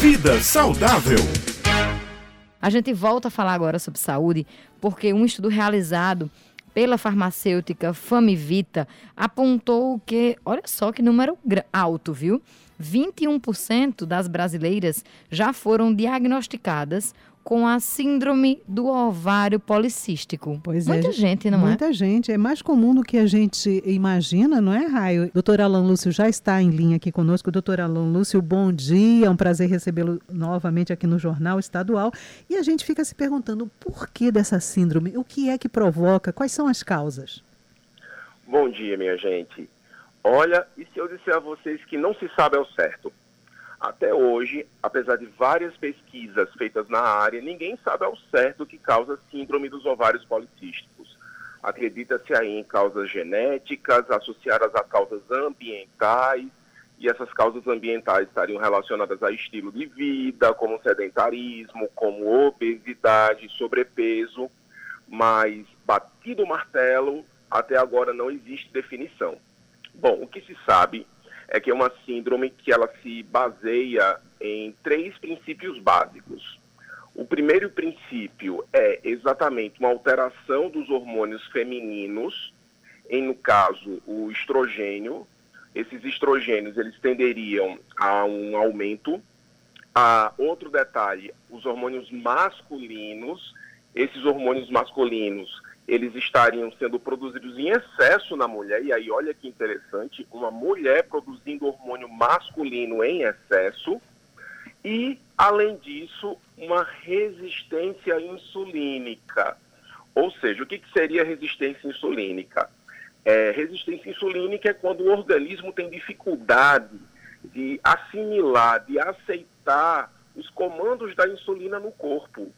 Vida saudável. A gente volta a falar agora sobre saúde, porque um estudo realizado pela farmacêutica Famivita apontou que, olha só que número alto, viu? 21% das brasileiras já foram diagnosticadas com a síndrome do ovário policístico. Pois muita é, gente, não muita é? Muita gente. É mais comum do que a gente imagina, não é, Raio? Doutor Alan Lúcio já está em linha aqui conosco. Doutor Alan Lúcio, bom dia. É um prazer recebê-lo novamente aqui no Jornal Estadual. E a gente fica se perguntando por que dessa síndrome? O que é que provoca? Quais são as causas? Bom dia, minha gente. Olha, e se eu disser a vocês que não se sabe ao certo? Até hoje, apesar de várias pesquisas feitas na área, ninguém sabe ao certo o que causa síndrome dos ovários policísticos. Acredita-se aí em causas genéticas associadas a causas ambientais, e essas causas ambientais estariam relacionadas a estilo de vida, como sedentarismo, como obesidade, sobrepeso, mas batido o martelo, até agora não existe definição. Bom, o que se sabe é que é uma síndrome que ela se baseia em três princípios básicos. O primeiro princípio é exatamente uma alteração dos hormônios femininos, em no caso o estrogênio. Esses estrogênios eles tenderiam a um aumento. A outro detalhe, os hormônios masculinos, esses hormônios masculinos eles estariam sendo produzidos em excesso na mulher, e aí olha que interessante, uma mulher produzindo hormônio masculino em excesso, e, além disso, uma resistência insulínica. Ou seja, o que, que seria resistência insulínica? É, resistência insulínica é quando o organismo tem dificuldade de assimilar, de aceitar os comandos da insulina no corpo.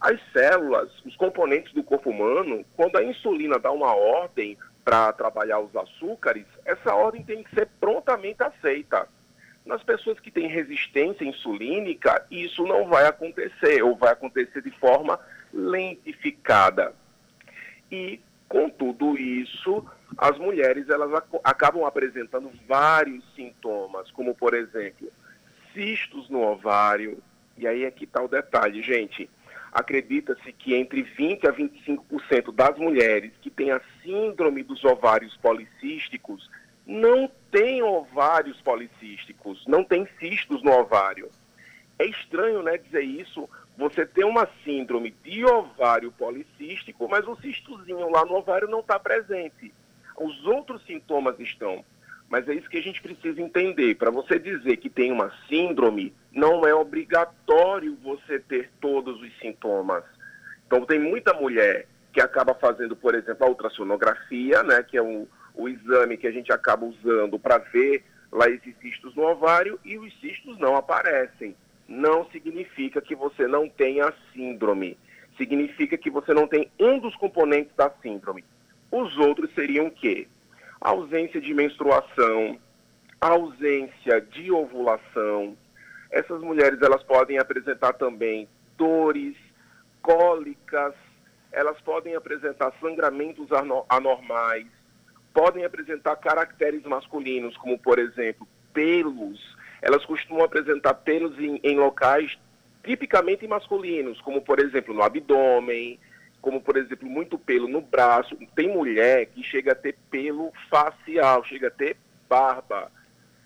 As células, os componentes do corpo humano, quando a insulina dá uma ordem para trabalhar os açúcares, essa ordem tem que ser prontamente aceita. Nas pessoas que têm resistência insulínica, isso não vai acontecer, ou vai acontecer de forma lentificada. E, com tudo isso, as mulheres elas ac acabam apresentando vários sintomas, como, por exemplo, cistos no ovário. E aí é que está o detalhe, gente acredita-se que entre 20% a 25% das mulheres que têm a síndrome dos ovários policísticos não têm ovários policísticos, não têm cistos no ovário. É estranho, né, dizer isso. Você tem uma síndrome de ovário policístico, mas o cistozinho lá no ovário não está presente. Os outros sintomas estão. Mas é isso que a gente precisa entender. Para você dizer que tem uma síndrome, não é obrigatório você ter todos os sintomas. Então, tem muita mulher que acaba fazendo, por exemplo, a ultrassonografia, né, que é o exame que a gente acaba usando para ver lá esses cistos no ovário, e os cistos não aparecem. Não significa que você não tenha síndrome. Significa que você não tem um dos componentes da síndrome. Os outros seriam o quê? ausência de menstruação, ausência de ovulação. Essas mulheres elas podem apresentar também dores, cólicas, elas podem apresentar sangramentos anormais, podem apresentar caracteres masculinos, como por exemplo pelos. Elas costumam apresentar pelos em, em locais tipicamente masculinos, como por exemplo no abdômen, como por exemplo muito pelo no braço. Tem mulher que chega a ter pelo facial, chega a ter barba.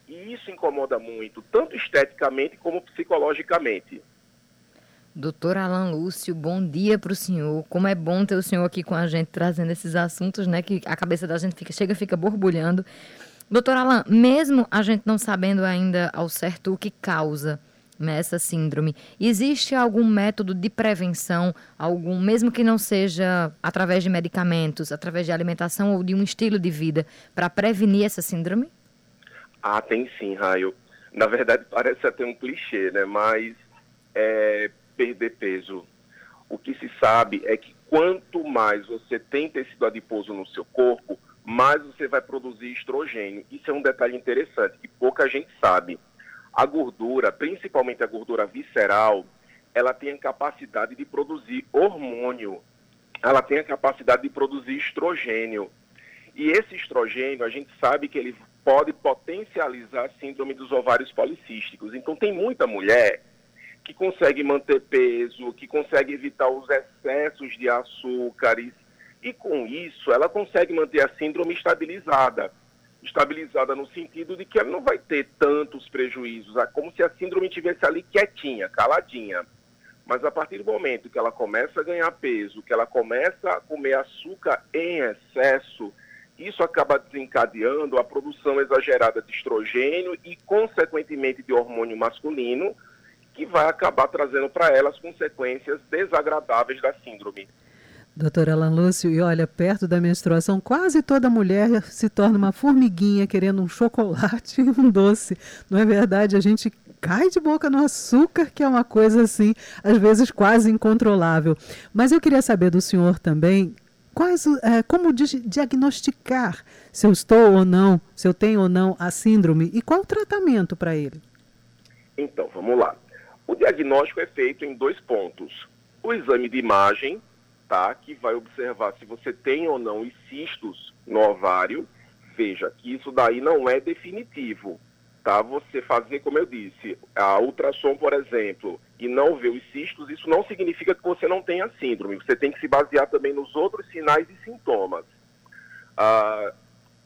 E isso incomoda muito, tanto esteticamente como psicologicamente. Doutor Alan Lúcio, bom dia para o senhor. Como é bom ter o senhor aqui com a gente trazendo esses assuntos, né? Que a cabeça da gente fica, chega, fica borbulhando. Doutor Alan, mesmo a gente não sabendo ainda ao certo o que causa nessa síndrome. Existe algum método de prevenção, algum, mesmo que não seja através de medicamentos, através de alimentação ou de um estilo de vida, para prevenir essa síndrome? Ah, tem sim, Raio. Na verdade, parece até um clichê, né? Mas é perder peso. O que se sabe é que quanto mais você tem tecido adiposo no seu corpo, mais você vai produzir estrogênio. Isso é um detalhe interessante que pouca gente sabe a gordura, principalmente a gordura visceral, ela tem a capacidade de produzir hormônio, ela tem a capacidade de produzir estrogênio. E esse estrogênio, a gente sabe que ele pode potencializar a síndrome dos ovários policísticos. Então, tem muita mulher que consegue manter peso, que consegue evitar os excessos de açúcares. E com isso, ela consegue manter a síndrome estabilizada. Estabilizada no sentido de que ela não vai ter tantos prejuízos, é como se a síndrome estivesse ali quietinha, caladinha. Mas a partir do momento que ela começa a ganhar peso, que ela começa a comer açúcar em excesso, isso acaba desencadeando a produção exagerada de estrogênio e, consequentemente, de hormônio masculino, que vai acabar trazendo para ela as consequências desagradáveis da síndrome. Doutora Alan Lúcio, e olha, perto da menstruação, quase toda mulher se torna uma formiguinha querendo um chocolate e um doce. Não é verdade? A gente cai de boca no açúcar, que é uma coisa assim, às vezes quase incontrolável. Mas eu queria saber do senhor também quais, é, como diagnosticar se eu estou ou não, se eu tenho ou não a síndrome e qual o tratamento para ele? Então, vamos lá. O diagnóstico é feito em dois pontos. O exame de imagem, tá, que vai observar se você tem ou não cistos no ovário. Veja que isso daí não é definitivo, tá? Você fazer, como eu disse, a ultrassom, por exemplo, e não ver os cistos, isso não significa que você não tenha síndrome. Você tem que se basear também nos outros sinais e sintomas. A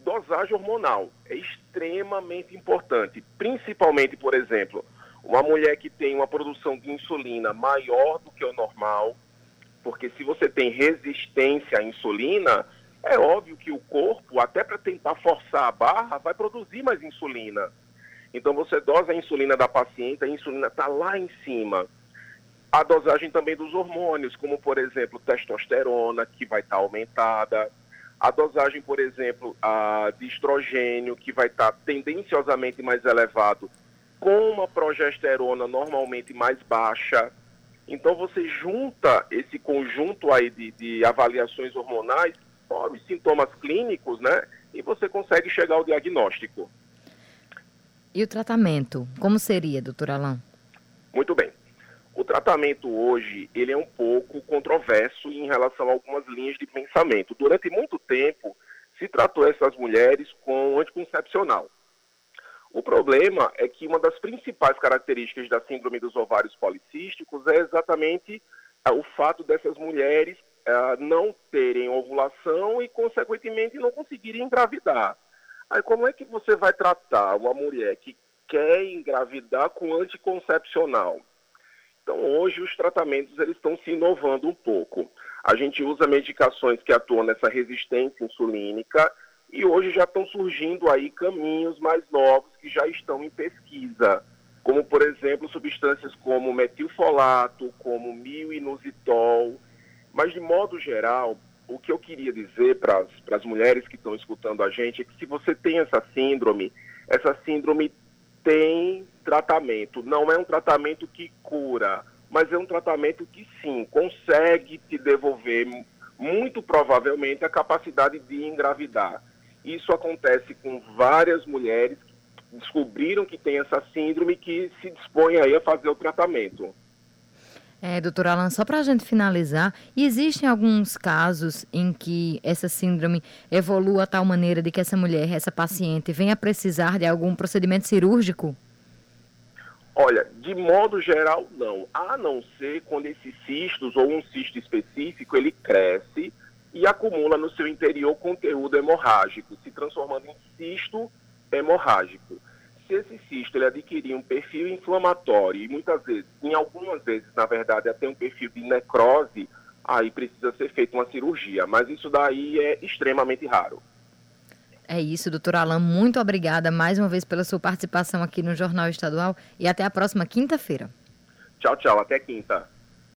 dosagem hormonal é extremamente importante, principalmente, por exemplo, uma mulher que tem uma produção de insulina maior do que o normal, porque se você tem resistência à insulina, é óbvio que o corpo, até para tentar forçar a barra, vai produzir mais insulina. Então você dosa a insulina da paciente, a insulina está lá em cima. A dosagem também dos hormônios, como por exemplo testosterona, que vai estar tá aumentada. A dosagem, por exemplo, a de estrogênio, que vai estar tá tendenciosamente mais elevado, com uma progesterona normalmente mais baixa. Então você junta esse conjunto aí de, de avaliações hormonais, os sintomas clínicos, né? E você consegue chegar ao diagnóstico. E o tratamento, como seria, doutor Alain? Muito bem. O tratamento hoje, ele é um pouco controverso em relação a algumas linhas de pensamento. Durante muito tempo, se tratou essas mulheres com anticoncepcional. O problema é que uma das principais características da síndrome dos ovários policísticos é exatamente uh, o fato dessas mulheres uh, não terem ovulação e, consequentemente, não conseguirem engravidar. Aí como é que você vai tratar uma mulher que quer engravidar com anticoncepcional? Então hoje os tratamentos eles estão se inovando um pouco. A gente usa medicações que atuam nessa resistência insulínica e hoje já estão surgindo aí caminhos mais novos que já estão em pesquisa, como por exemplo substâncias como metilfolato, como milinusitol, mas de modo geral o que eu queria dizer para as mulheres que estão escutando a gente é que se você tem essa síndrome, essa síndrome tem tratamento. Não é um tratamento que cura, mas é um tratamento que sim, consegue te devolver, muito provavelmente, a capacidade de engravidar. Isso acontece com várias mulheres que descobriram que tem essa síndrome e que se dispõem aí a fazer o tratamento. É, doutora Alan, só para a gente finalizar, existem alguns casos em que essa síndrome evolua a tal maneira de que essa mulher, essa paciente, venha precisar de algum procedimento cirúrgico? Olha, de modo geral, não. A não ser quando esses cistos ou um cisto específico, ele cresce e acumula no seu interior conteúdo hemorrágico, se transformando em cisto hemorrágico se esse cisto ele adquirir um perfil inflamatório e muitas vezes, em algumas vezes, na verdade, até um perfil de necrose, aí precisa ser feita uma cirurgia. Mas isso daí é extremamente raro. É isso, doutor Alain. Muito obrigada mais uma vez pela sua participação aqui no Jornal Estadual e até a próxima quinta-feira. Tchau, tchau. Até quinta.